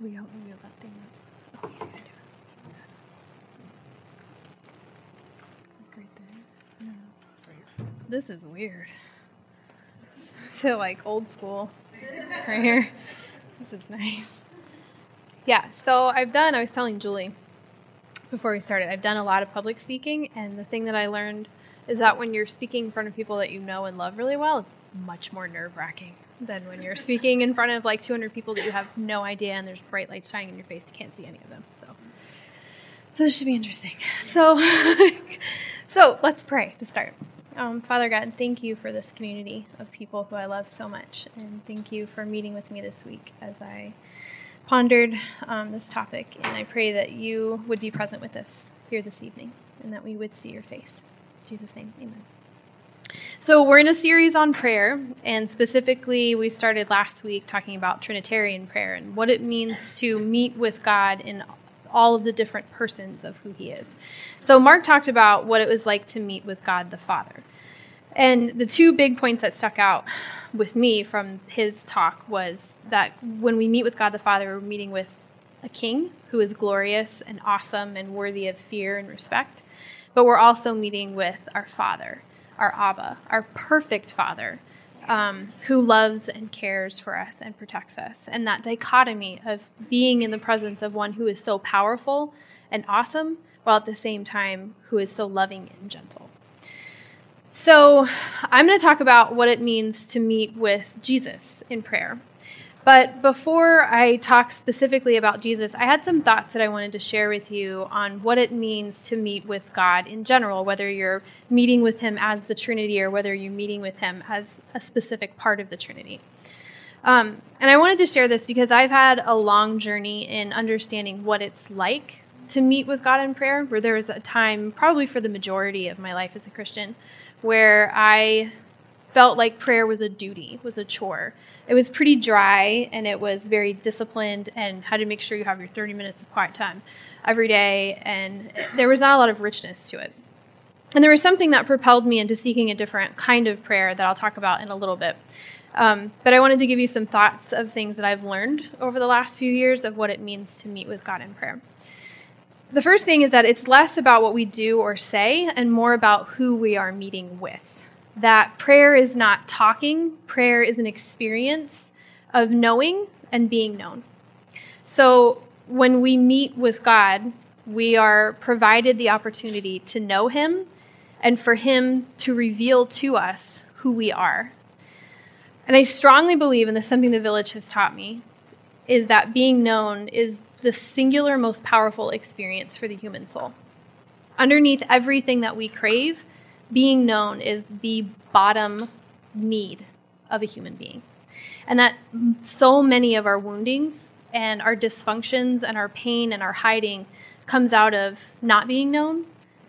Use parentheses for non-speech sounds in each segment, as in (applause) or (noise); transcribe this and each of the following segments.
We don't move that thing. Oh, he's gonna do it. Like right there. No. This is weird. (laughs) So like old school, right here. This is nice. Yeah. So I've done. I was telling Julie before we started. I've done a lot of public speaking, and the thing that I learned is that when you're speaking in front of people that you know and love really well, it's much more nerve wracking than when you're speaking in front of like 200 people that you have no idea and there's bright lights shining in your face. You can't see any of them. So, so this should be interesting. So, (laughs) so let's pray to start. Um, Father God, thank you for this community of people who I love so much, and thank you for meeting with me this week as I pondered um, this topic. And I pray that you would be present with us here this evening, and that we would see your face. In Jesus' name, Amen. So, we're in a series on prayer, and specifically, we started last week talking about Trinitarian prayer and what it means to meet with God in all of the different persons of who He is. So, Mark talked about what it was like to meet with God the Father. And the two big points that stuck out with me from his talk was that when we meet with God the Father, we're meeting with a king who is glorious and awesome and worthy of fear and respect, but we're also meeting with our Father our Abba, our perfect Father, um, who loves and cares for us and protects us. And that dichotomy of being in the presence of one who is so powerful and awesome, while at the same time who is so loving and gentle. So, I'm going to talk about what it means to meet with Jesus in prayer. But before I talk specifically about Jesus, I had some thoughts that I wanted to share with you on what it means to meet with God in general, whether you're meeting with Him as the Trinity or whether you're meeting with Him as a specific part of the Trinity. Um, and I wanted to share this because I've had a long journey in understanding what it's like to meet with God in prayer, where there was a time, probably for the majority of my life as a Christian, where I felt like prayer was a duty, was a chore. It was pretty dry and it was very disciplined and had to make sure you have your 30 minutes of quiet time every day. And there was not a lot of richness to it. And there was something that propelled me into seeking a different kind of prayer that i'll talk about in a little bit. Um, but i wanted to give you some thoughts of things that i've learned over the last few years of what it means to meet with god in prayer. The first thing is that it's less about what we do or say and more about who we are meeting with that prayer is not talking, prayer is an experience of knowing and being known. So when we meet with God, we are provided the opportunity to know Him and for Him to reveal to us who we are. And I strongly believe, and this is something the village has taught me, is that being known is the singular most powerful experience for the human soul. Underneath everything that we crave being known is the bottom need of a human being. And that so many of our woundings and our dysfunctions and our pain and our hiding comes out of not being known,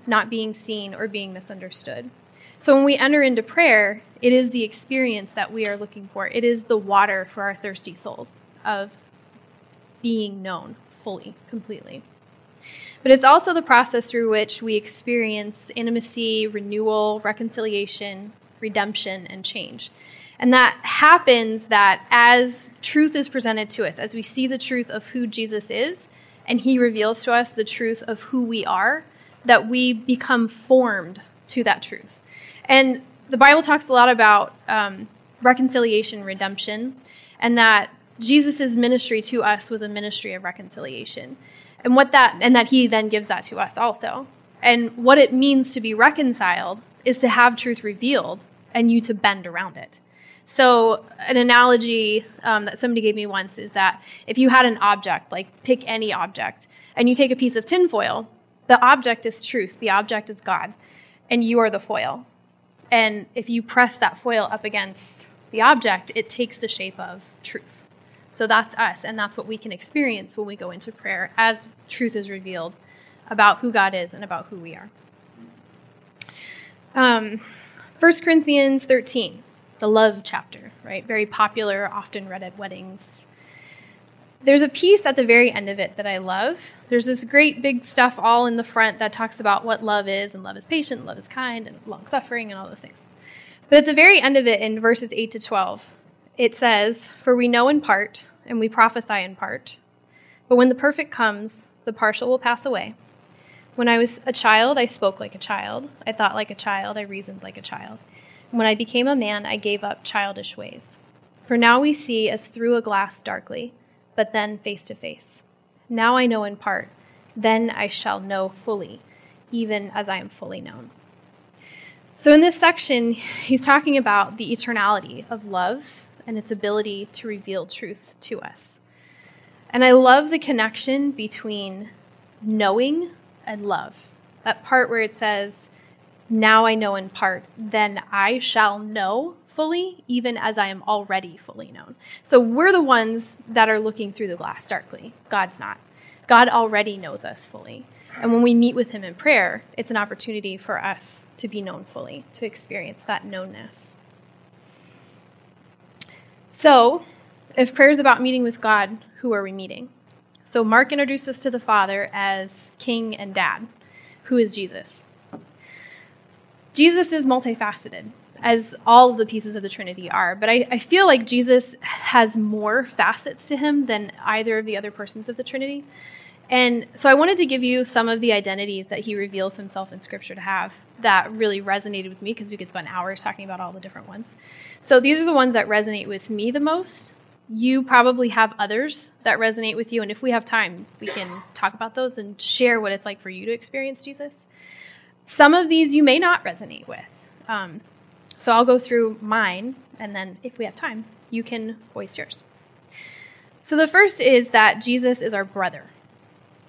not being seen, or being misunderstood. So when we enter into prayer, it is the experience that we are looking for. It is the water for our thirsty souls of being known fully, completely. But it's also the process through which we experience intimacy, renewal, reconciliation, redemption, and change. And that happens that as truth is presented to us, as we see the truth of who Jesus is, and he reveals to us the truth of who we are, that we become formed to that truth. And the Bible talks a lot about um, reconciliation, redemption, and that Jesus' ministry to us was a ministry of reconciliation and what that and that he then gives that to us also. And what it means to be reconciled is to have truth revealed and you to bend around it. So an analogy um, that somebody gave me once is that if you had an object like pick any object and you take a piece of tinfoil the object is truth the object is god and you are the foil. And if you press that foil up against the object it takes the shape of truth so that's us, and that's what we can experience when we go into prayer as truth is revealed about who God is and about who we are. Um, 1 Corinthians 13, the love chapter, right? Very popular, often read at weddings. There's a piece at the very end of it that I love. There's this great big stuff all in the front that talks about what love is, and love is patient, love is kind, and long suffering, and all those things. But at the very end of it, in verses 8 to 12, it says, For we know in part, and we prophesy in part. But when the perfect comes, the partial will pass away. When I was a child, I spoke like a child. I thought like a child. I reasoned like a child. When I became a man, I gave up childish ways. For now we see as through a glass darkly, but then face to face. Now I know in part, then I shall know fully, even as I am fully known. So, in this section, he's talking about the eternality of love and its ability to reveal truth to us. And I love the connection between knowing and love. That part where it says, Now I know in part, then I shall know fully, even as I am already fully known. So we're the ones that are looking through the glass darkly. God's not. God already knows us fully. And when we meet with Him in prayer, it's an opportunity for us to be known fully, to experience that knownness. So, if prayer is about meeting with God, who are we meeting? So, Mark introduced us to the Father as King and Dad. Who is Jesus? Jesus is multifaceted, as all of the pieces of the Trinity are, but I, I feel like Jesus has more facets to him than either of the other persons of the Trinity. And so I wanted to give you some of the identities that he reveals himself in Scripture to have that really resonated with me because we could spend hours talking about all the different ones. So these are the ones that resonate with me the most. You probably have others that resonate with you, and if we have time, we can talk about those and share what it's like for you to experience Jesus. Some of these you may not resonate with. Um, so I'll go through mine, and then if we have time, you can voice yours. So the first is that Jesus is our brother.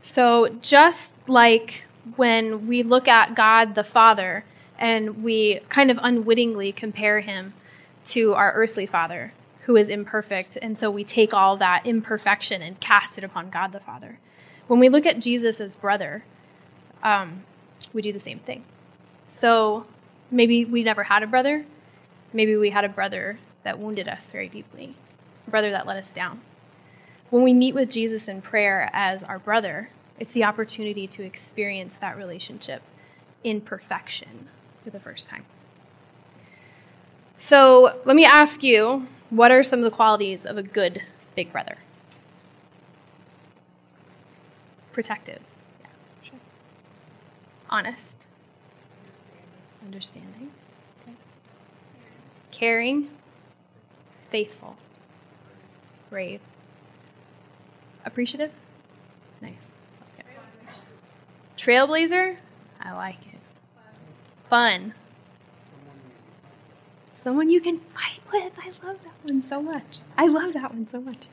So, just like when we look at God the Father and we kind of unwittingly compare him to our earthly father, who is imperfect, and so we take all that imperfection and cast it upon God the Father. When we look at Jesus as brother, um, we do the same thing. So, maybe we never had a brother. Maybe we had a brother that wounded us very deeply, a brother that let us down. When we meet with Jesus in prayer as our brother, it's the opportunity to experience that relationship in perfection for the first time. So let me ask you what are some of the qualities of a good big brother? Protective. Yeah, sure. Honest. Understanding. Okay. Caring. Faithful. Brave appreciative? Nice. Okay. Trailblazer? I like it. Fun. Someone you can fight with. I love that one so much. I love that one so much.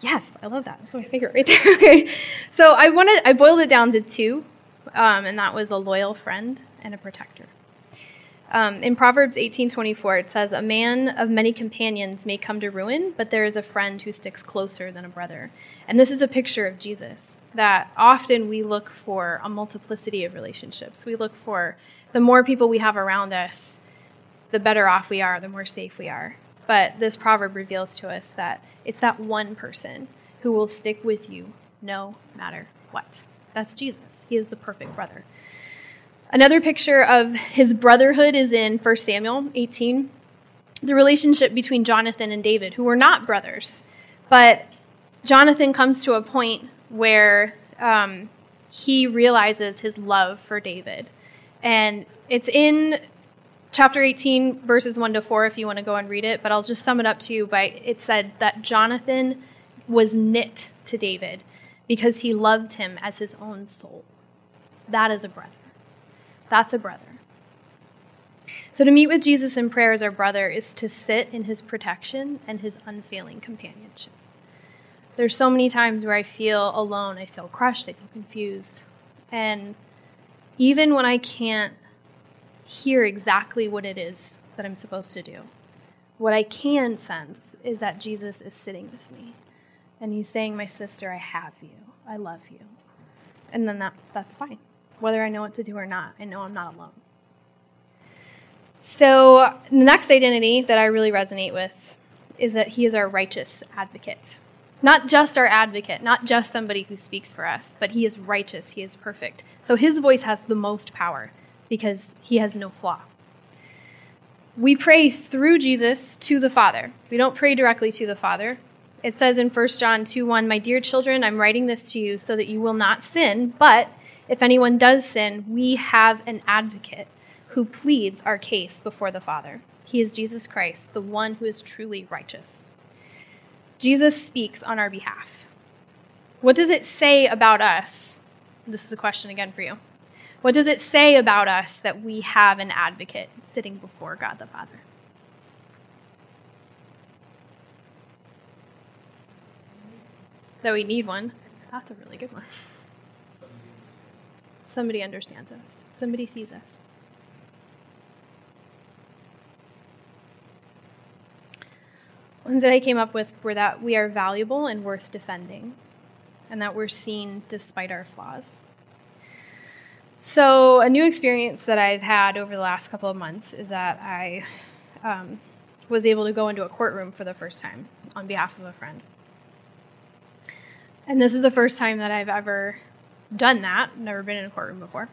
Yes, I love that. That's my favorite right there. (laughs) okay. So I wanted I boiled it down to two, um, and that was a loyal friend and a protector. Um, in Proverbs 18:24, it says, "A man of many companions may come to ruin, but there is a friend who sticks closer than a brother." And this is a picture of Jesus. That often we look for a multiplicity of relationships. We look for the more people we have around us, the better off we are, the more safe we are. But this proverb reveals to us that it's that one person who will stick with you no matter what. That's Jesus. He is the perfect brother. Another picture of his brotherhood is in 1 Samuel 18. The relationship between Jonathan and David, who were not brothers. But Jonathan comes to a point where um, he realizes his love for David. And it's in chapter 18, verses 1 to 4, if you want to go and read it, but I'll just sum it up to you by it said that Jonathan was knit to David because he loved him as his own soul. That is a brother. That's a brother. So, to meet with Jesus in prayer as our brother is to sit in his protection and his unfailing companionship. There's so many times where I feel alone, I feel crushed, I feel confused. And even when I can't hear exactly what it is that I'm supposed to do, what I can sense is that Jesus is sitting with me. And he's saying, My sister, I have you. I love you. And then that, that's fine whether I know what to do or not. I know I'm not alone. So, the next identity that I really resonate with is that he is our righteous advocate. Not just our advocate, not just somebody who speaks for us, but he is righteous, he is perfect. So, his voice has the most power because he has no flaw. We pray through Jesus to the Father. We don't pray directly to the Father. It says in 1 John 2 1, My dear children, I'm writing this to you so that you will not sin, but if anyone does sin, we have an advocate who pleads our case before the Father. He is Jesus Christ, the one who is truly righteous. Jesus speaks on our behalf. What does it say about us? This is a question again for you. What does it say about us that we have an advocate sitting before God the Father? That we need one. That's a really good one. Somebody understands us, somebody sees us. Ones that I came up with were that we are valuable and worth defending, and that we're seen despite our flaws. So, a new experience that I've had over the last couple of months is that I um, was able to go into a courtroom for the first time on behalf of a friend. And this is the first time that I've ever done that, never been in a courtroom before.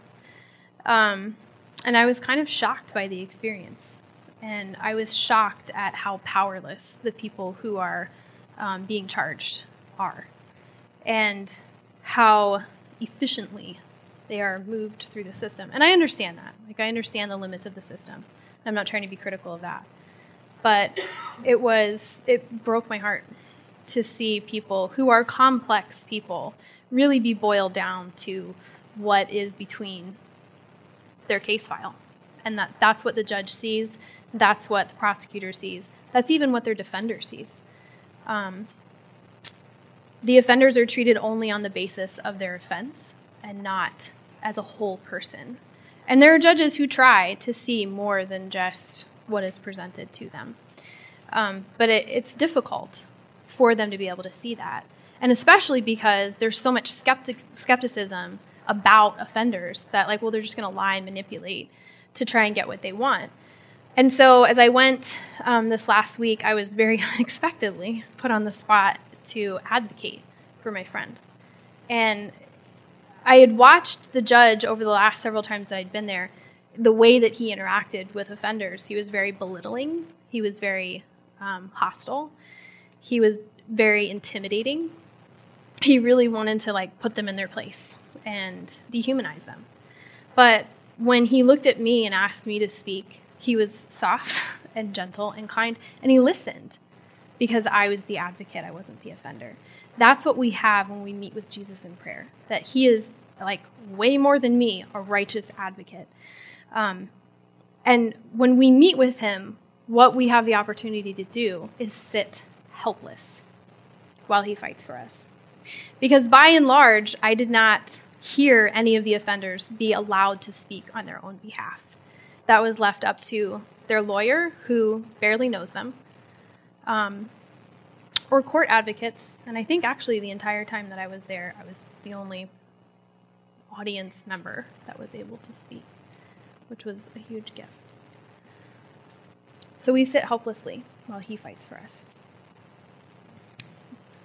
Um, and I was kind of shocked by the experience. And I was shocked at how powerless the people who are um, being charged are, and how efficiently they are moved through the system. And I understand that. Like, I understand the limits of the system. I'm not trying to be critical of that. But it was, it broke my heart to see people who are complex people really be boiled down to what is between their case file. And that, that's what the judge sees, that's what the prosecutor sees, that's even what their defender sees. Um, the offenders are treated only on the basis of their offense and not as a whole person. And there are judges who try to see more than just what is presented to them. Um, but it, it's difficult for them to be able to see that. And especially because there's so much skeptic, skepticism about offenders that, like, well, they're just going to lie and manipulate to try and get what they want. And so, as I went um, this last week, I was very (laughs) unexpectedly put on the spot to advocate for my friend. And I had watched the judge over the last several times that I'd been there, the way that he interacted with offenders. He was very belittling, he was very um, hostile, he was very intimidating. He really wanted to like put them in their place and dehumanize them. But when he looked at me and asked me to speak, he was soft (laughs) and gentle and kind, and he listened because I was the advocate, I wasn't the offender. That's what we have when we meet with Jesus in prayer, that he is like way more than me, a righteous advocate. Um, and when we meet with him, what we have the opportunity to do is sit helpless while he fights for us. Because by and large, I did not hear any of the offenders be allowed to speak on their own behalf. That was left up to their lawyer, who barely knows them, um, or court advocates. And I think actually the entire time that I was there, I was the only audience member that was able to speak, which was a huge gift. So we sit helplessly while he fights for us.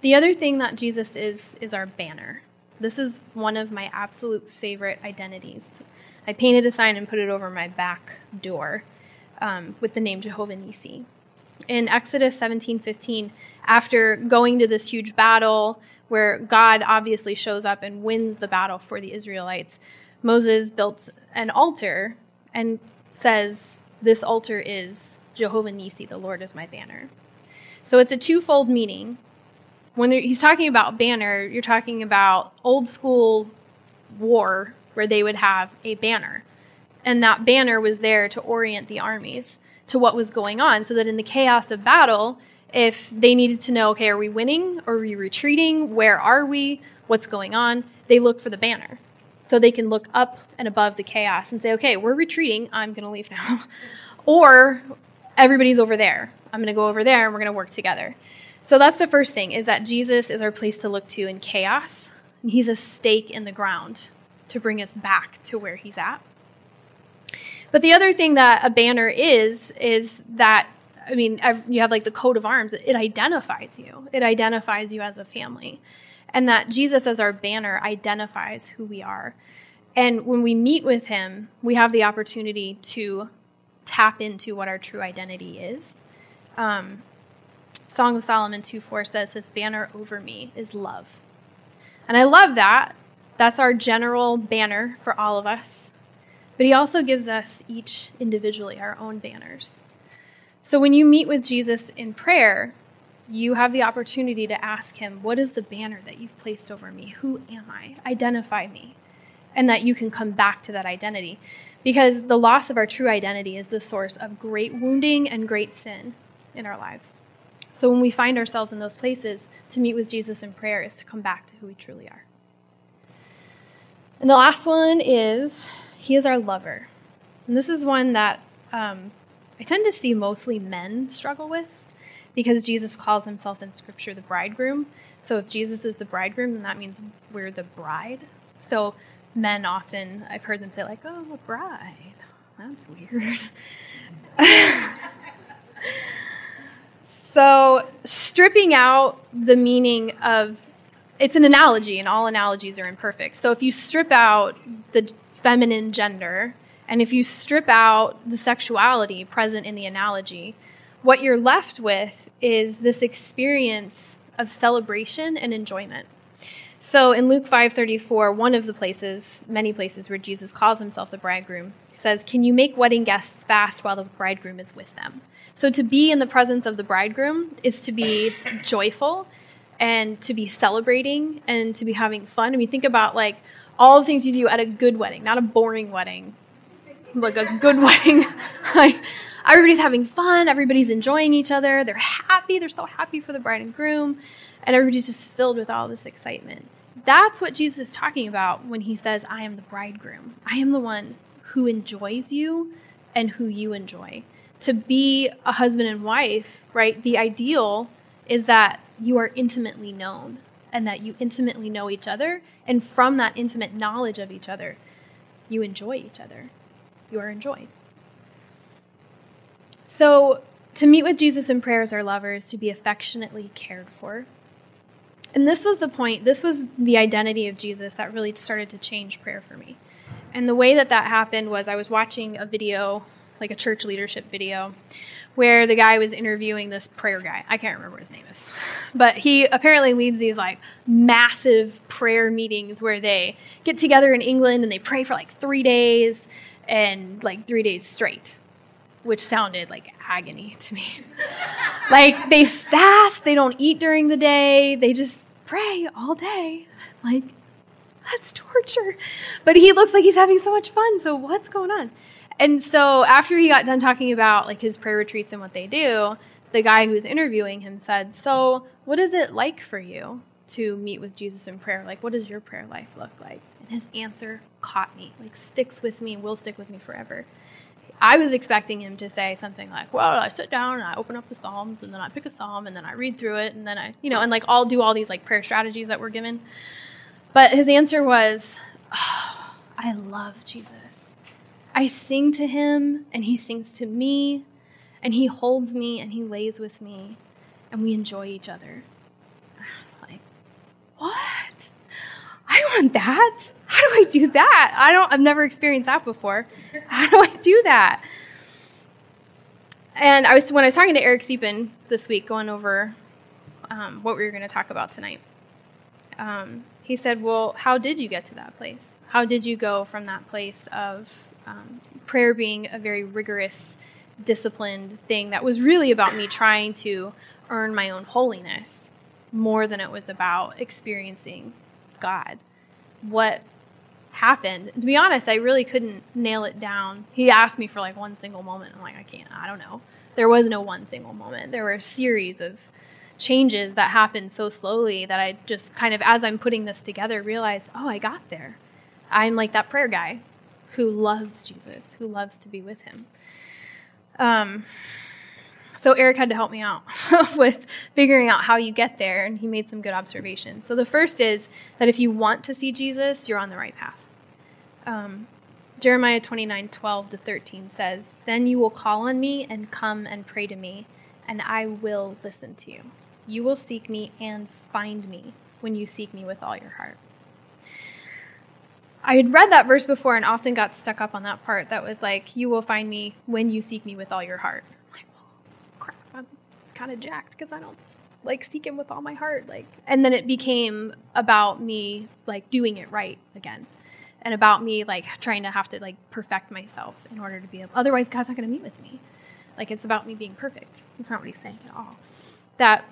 The other thing that Jesus is, is our banner. This is one of my absolute favorite identities. I painted a sign and put it over my back door um, with the name Jehovah Nisi. In Exodus 17:15, after going to this huge battle where God obviously shows up and wins the battle for the Israelites, Moses built an altar and says, "This altar is Jehovah Nisi, the Lord is my banner." So it's a twofold meaning when he's talking about banner, you're talking about old school war where they would have a banner. And that banner was there to orient the armies to what was going on so that in the chaos of battle, if they needed to know, okay, are we winning? Are we retreating? Where are we? What's going on? They look for the banner. So they can look up and above the chaos and say, okay, we're retreating. I'm going to leave now. (laughs) or everybody's over there. I'm going to go over there and we're going to work together. So that's the first thing is that Jesus is our place to look to in chaos. And he's a stake in the ground to bring us back to where he's at. But the other thing that a banner is is that I mean, you have like the coat of arms. It identifies you. It identifies you as a family. And that Jesus as our banner identifies who we are. And when we meet with him, we have the opportunity to tap into what our true identity is. Um, Song of Solomon 2 4 says, His banner over me is love. And I love that. That's our general banner for all of us. But he also gives us each individually our own banners. So when you meet with Jesus in prayer, you have the opportunity to ask him, What is the banner that you've placed over me? Who am I? Identify me. And that you can come back to that identity. Because the loss of our true identity is the source of great wounding and great sin in our lives. So when we find ourselves in those places, to meet with Jesus in prayer is to come back to who we truly are. And the last one is He is our lover. And this is one that um, I tend to see mostly men struggle with because Jesus calls himself in Scripture the bridegroom. So if Jesus is the bridegroom, then that means we're the bride. So men often, I've heard them say, like, oh, a bride. That's weird. (laughs) so stripping out the meaning of it's an analogy, and all analogies are imperfect. So if you strip out the feminine gender, and if you strip out the sexuality present in the analogy, what you're left with is this experience of celebration and enjoyment. So in Luke 5:34, one of the places, many places where Jesus calls himself the bridegroom, he says, "Can you make wedding guests fast while the bridegroom is with them?" So to be in the presence of the bridegroom is to be joyful and to be celebrating and to be having fun. I mean, think about like all the things you do at a good wedding, not a boring wedding, like a good (laughs) wedding. like everybody's having fun, everybody's enjoying each other, they're happy, they're so happy for the bride and groom, and everybody's just filled with all this excitement. That's what Jesus is talking about when he says, I am the bridegroom. I am the one who enjoys you and who you enjoy. To be a husband and wife, right? The ideal is that you are intimately known and that you intimately know each other. And from that intimate knowledge of each other, you enjoy each other. You are enjoyed. So, to meet with Jesus in prayer as our lovers, to be affectionately cared for. And this was the point, this was the identity of Jesus that really started to change prayer for me. And the way that that happened was I was watching a video, like a church leadership video, where the guy was interviewing this prayer guy. I can't remember what his name is. (laughs) But he apparently leads these like massive prayer meetings where they get together in England and they pray for like three days and like three days straight which sounded like agony (laughs) to me. (laughs) like they fast, they don't eat during the day, they just pray all day. Like that's torture. But he looks like he's having so much fun. So what's going on? And so after he got done talking about like his prayer retreats and what they do, the guy who was interviewing him said, "So, what is it like for you to meet with Jesus in prayer? Like what does your prayer life look like?" And his answer caught me, like sticks with me, will stick with me forever. I was expecting him to say something like, "Well, I sit down and I open up the Psalms and then I pick a psalm and then I read through it and then I, you know, and like I'll do all these like prayer strategies that we're given." But his answer was, oh, "I love Jesus. I sing to him and he sings to me and he holds me and he lays with me and we enjoy each other." I was like, "What? I want that." how do I do that? I don't, I've never experienced that before. How do I do that? And I was, when I was talking to Eric Siepen this week, going over um, what we were going to talk about tonight, um, he said, Well, how did you get to that place? How did you go from that place of um, prayer being a very rigorous, disciplined thing that was really about me trying to earn my own holiness more than it was about experiencing God? What happened. To be honest, I really couldn't nail it down. He asked me for like one single moment. I'm like, I can't, I don't know. There was no one single moment. There were a series of changes that happened so slowly that I just kind of, as I'm putting this together, realized, oh, I got there. I'm like that prayer guy who loves Jesus, who loves to be with him. Um, so Eric had to help me out (laughs) with figuring out how you get there, and he made some good observations. So the first is that if you want to see Jesus, you're on the right path. Um, Jeremiah 29 12 to 13 says, Then you will call on me and come and pray to me, and I will listen to you. You will seek me and find me when you seek me with all your heart. I had read that verse before and often got stuck up on that part that was like, You will find me when you seek me with all your heart. I'm Like, "Crap! I'm kind of jacked because I don't like seek him with all my heart like and then it became about me like doing it right again and about me like trying to have to like perfect myself in order to be able otherwise god's not going to meet with me. Like it's about me being perfect. That's not what he's saying at all. That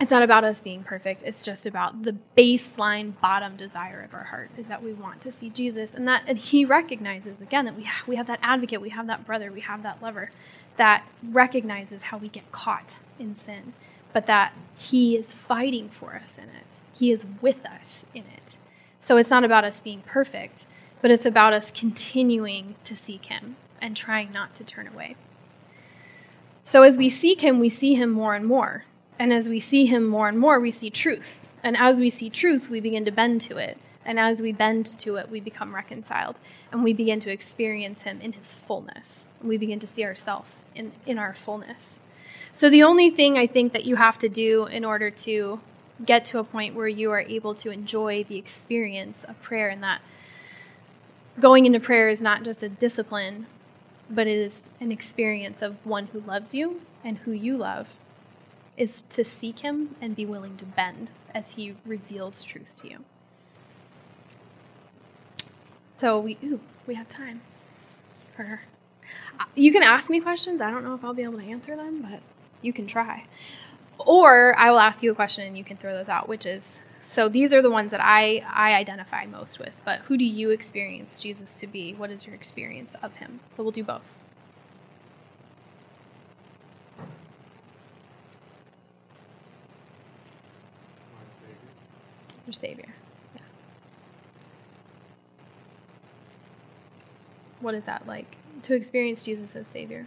it's not about us being perfect it's just about the baseline bottom desire of our heart is that we want to see jesus and that and he recognizes again that we we have that advocate we have that brother we have that lover that recognizes how we get caught in sin but that He is fighting for us in it. He is with us in it. So it's not about us being perfect, but it's about us continuing to seek Him and trying not to turn away. So as we seek Him, we see Him more and more. And as we see Him more and more, we see truth. And as we see truth, we begin to bend to it. And as we bend to it, we become reconciled. And we begin to experience Him in His fullness. We begin to see ourselves in, in our fullness. So the only thing I think that you have to do in order to get to a point where you are able to enjoy the experience of prayer and that going into prayer is not just a discipline, but it is an experience of one who loves you and who you love, is to seek him and be willing to bend as he reveals truth to you. So we ooh, we have time for uh, you can ask me questions. I don't know if I'll be able to answer them, but you can try. Or I will ask you a question and you can throw those out, which is so these are the ones that I, I identify most with. But who do you experience Jesus to be? What is your experience of him? So we'll do both. Your Savior. Yeah. What is that like to experience Jesus as Savior?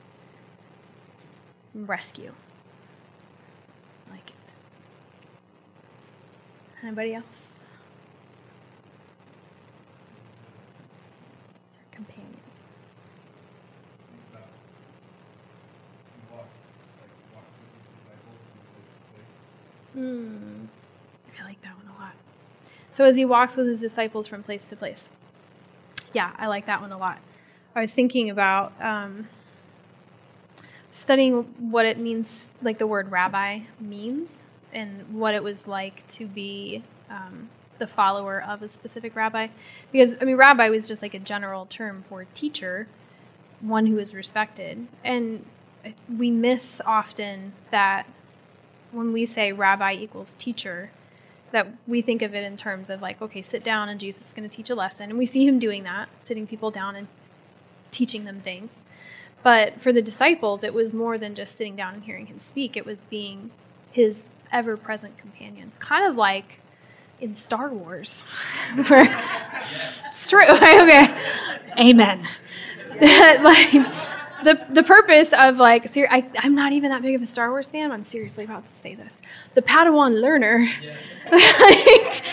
rescue. I like it. Anybody else? Companion. Mm, I like that one a lot. So as he walks with his disciples from place to place. Yeah, I like that one a lot. I was thinking about um, studying what it means, like the word rabbi means, and what it was like to be um, the follower of a specific rabbi. Because, I mean, rabbi was just like a general term for teacher, one who is respected. And we miss often that when we say rabbi equals teacher, that we think of it in terms of like, okay, sit down and Jesus is going to teach a lesson. And we see him doing that, sitting people down and teaching them things. But for the disciples, it was more than just sitting down and hearing him speak, it was being his ever present companion. Kind of like in Star Wars. (laughs) it's true. (laughs) okay. Amen. (laughs) like the the purpose of like ser- I, I'm not even that big of a Star Wars fan. I'm seriously about to say this. The Padawan learner yeah. (laughs) like,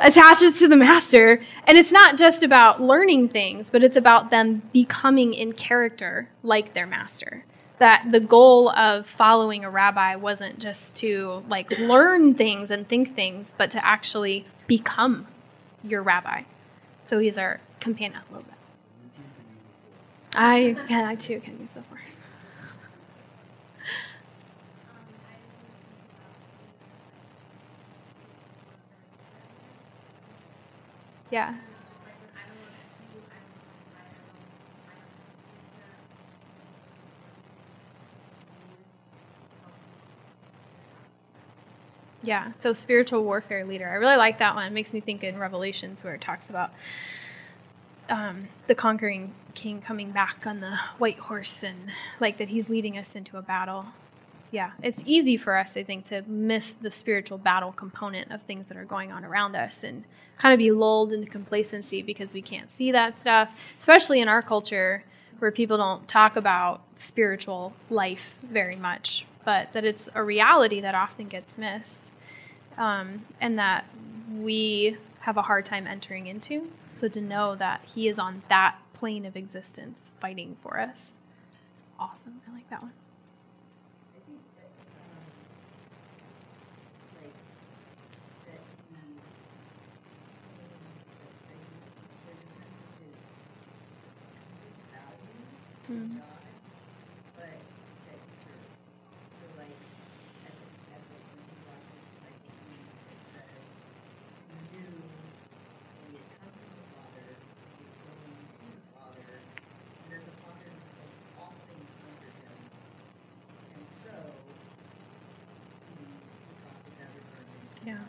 attaches to the master, and it's not just about learning things, but it's about them becoming in character like their master. That the goal of following a rabbi wasn't just to like learn things and think things, but to actually become your rabbi. So he's our companion. I love that. I can, I too can use the force. Yeah. Yeah, so spiritual warfare leader. I really like that one. It makes me think in Revelations where it talks about um, the conquering king coming back on the white horse and like that he's leading us into a battle. Yeah, it's easy for us, I think, to miss the spiritual battle component of things that are going on around us and kind of be lulled into complacency because we can't see that stuff, especially in our culture where people don't talk about spiritual life very much, but that it's a reality that often gets missed um, and that we have a hard time entering into. So to know that He is on that plane of existence fighting for us. Awesome. I like that one. Mm. Yeah.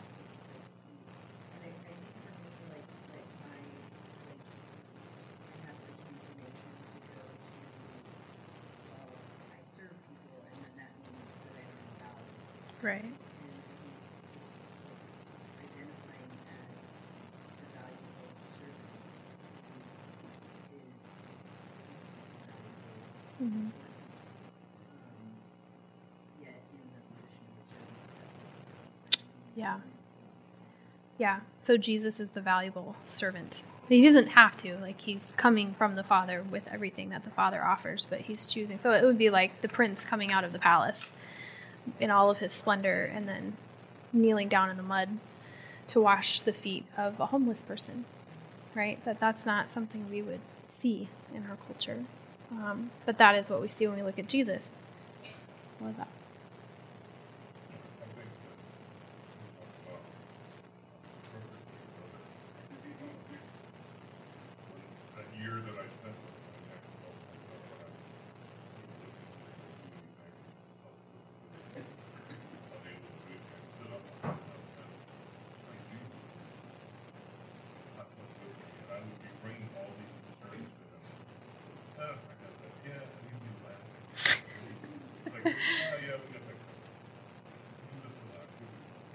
Right. Mm-hmm. Yeah. Yeah. So Jesus is the valuable servant. He doesn't have to. Like he's coming from the Father with everything that the Father offers, but he's choosing. So it would be like the prince coming out of the palace in all of his splendor and then kneeling down in the mud to wash the feet of a homeless person. Right? That that's not something we would see in our culture. Um, but that is what we see when we look at Jesus.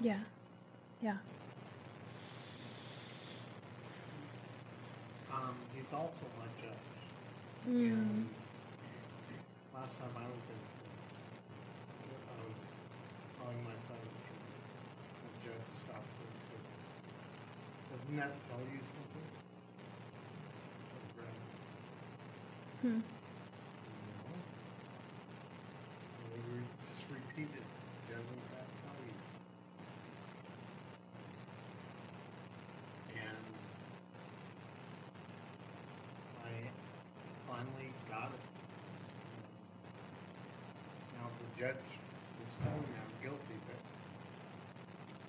Yeah. Yeah. Um, he's also my judge. Mm. And last time I was in, I was calling my son the judge stopped me Doesn't that tell you something? I said, "Brad, Hmm. no." And he re- just repeated, doesn't that tell you? And I finally got it. Now the judge is telling me I'm guilty, but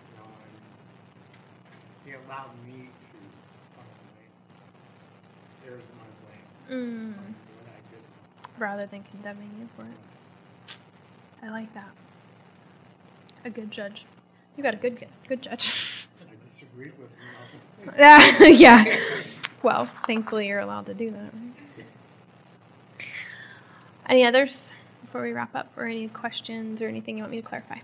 you know, he allowed me to find there's my blame. Mm. find what I did. Rather than condemning you for it. I like that. A good judge. You got a good good judge. I disagreed with him. (laughs) yeah. (laughs) yeah. Well, thankfully you're allowed to do that. Right? Any others before we wrap up, or any questions or anything you want me to clarify?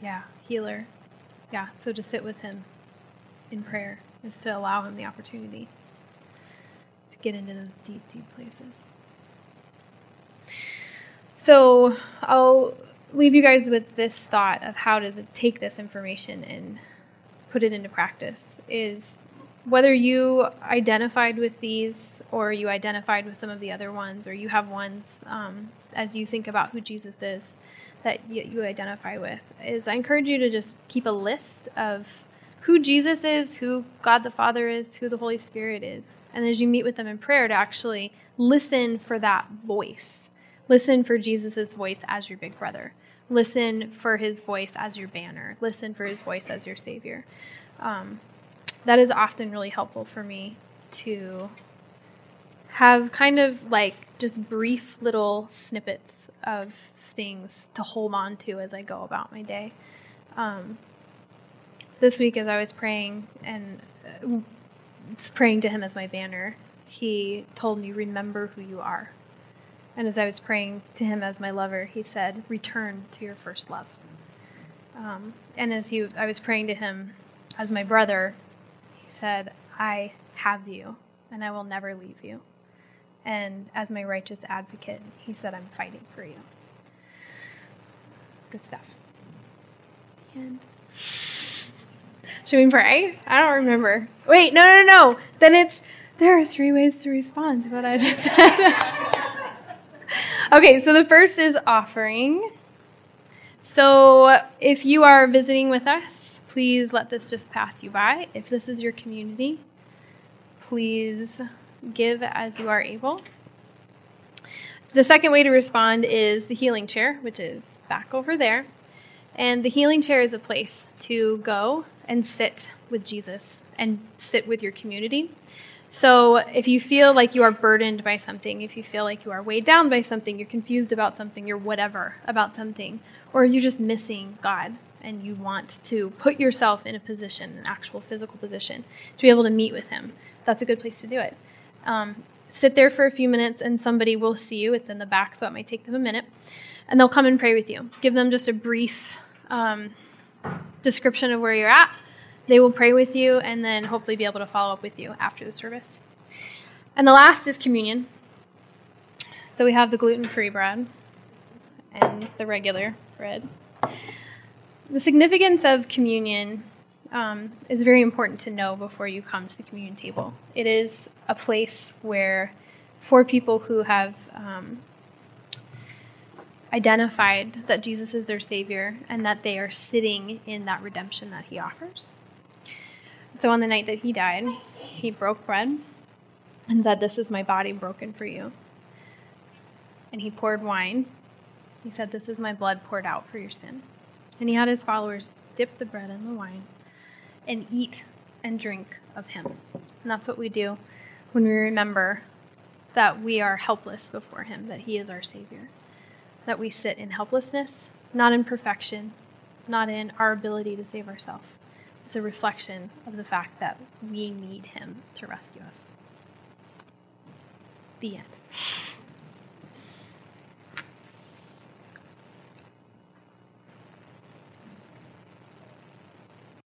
Yeah, healer. Yeah, so to sit with him in prayer is to allow him the opportunity to get into those deep, deep places. So I'll leave you guys with this thought of how to take this information and put it into practice is whether you identified with these or you identified with some of the other ones or you have ones um, as you think about who jesus is that you, you identify with is i encourage you to just keep a list of who jesus is who god the father is who the holy spirit is. And as you meet with them in prayer to actually listen for that voice listen for jesus' voice as your big brother listen for his voice as your banner listen for his voice as your savior um, that is often really helpful for me to have kind of like just brief little snippets of things to hold on to as I go about my day. Um, this week, as I was praying and uh, praying to Him as my banner, He told me, Remember who you are. And as I was praying to Him as my lover, He said, Return to your first love. Um, and as he, I was praying to Him as my brother, he said, I have you, and I will never leave you. And as my righteous advocate, he said, I'm fighting for you. Good stuff. And should we pray? I don't remember. Wait, no, no, no. Then it's there are three ways to respond to what I just said. (laughs) okay, so the first is offering. So if you are visiting with us, Please let this just pass you by. If this is your community, please give as you are able. The second way to respond is the healing chair, which is back over there. And the healing chair is a place to go and sit with Jesus and sit with your community. So if you feel like you are burdened by something, if you feel like you are weighed down by something, you're confused about something, you're whatever about something, or you're just missing God, and you want to put yourself in a position, an actual physical position, to be able to meet with Him, that's a good place to do it. Um, sit there for a few minutes, and somebody will see you. It's in the back, so it might take them a minute. And they'll come and pray with you. Give them just a brief um, description of where you're at. They will pray with you and then hopefully be able to follow up with you after the service. And the last is communion. So we have the gluten free bread and the regular bread. The significance of communion um, is very important to know before you come to the communion table. It is a place where, for people who have um, identified that Jesus is their Savior and that they are sitting in that redemption that He offers. So on the night that He died, He broke bread and said, This is my body broken for you. And He poured wine. He said, This is my blood poured out for your sin. And he had his followers dip the bread in the wine and eat and drink of him. And that's what we do when we remember that we are helpless before him, that he is our Savior. That we sit in helplessness, not in perfection, not in our ability to save ourselves. It's a reflection of the fact that we need him to rescue us. The end.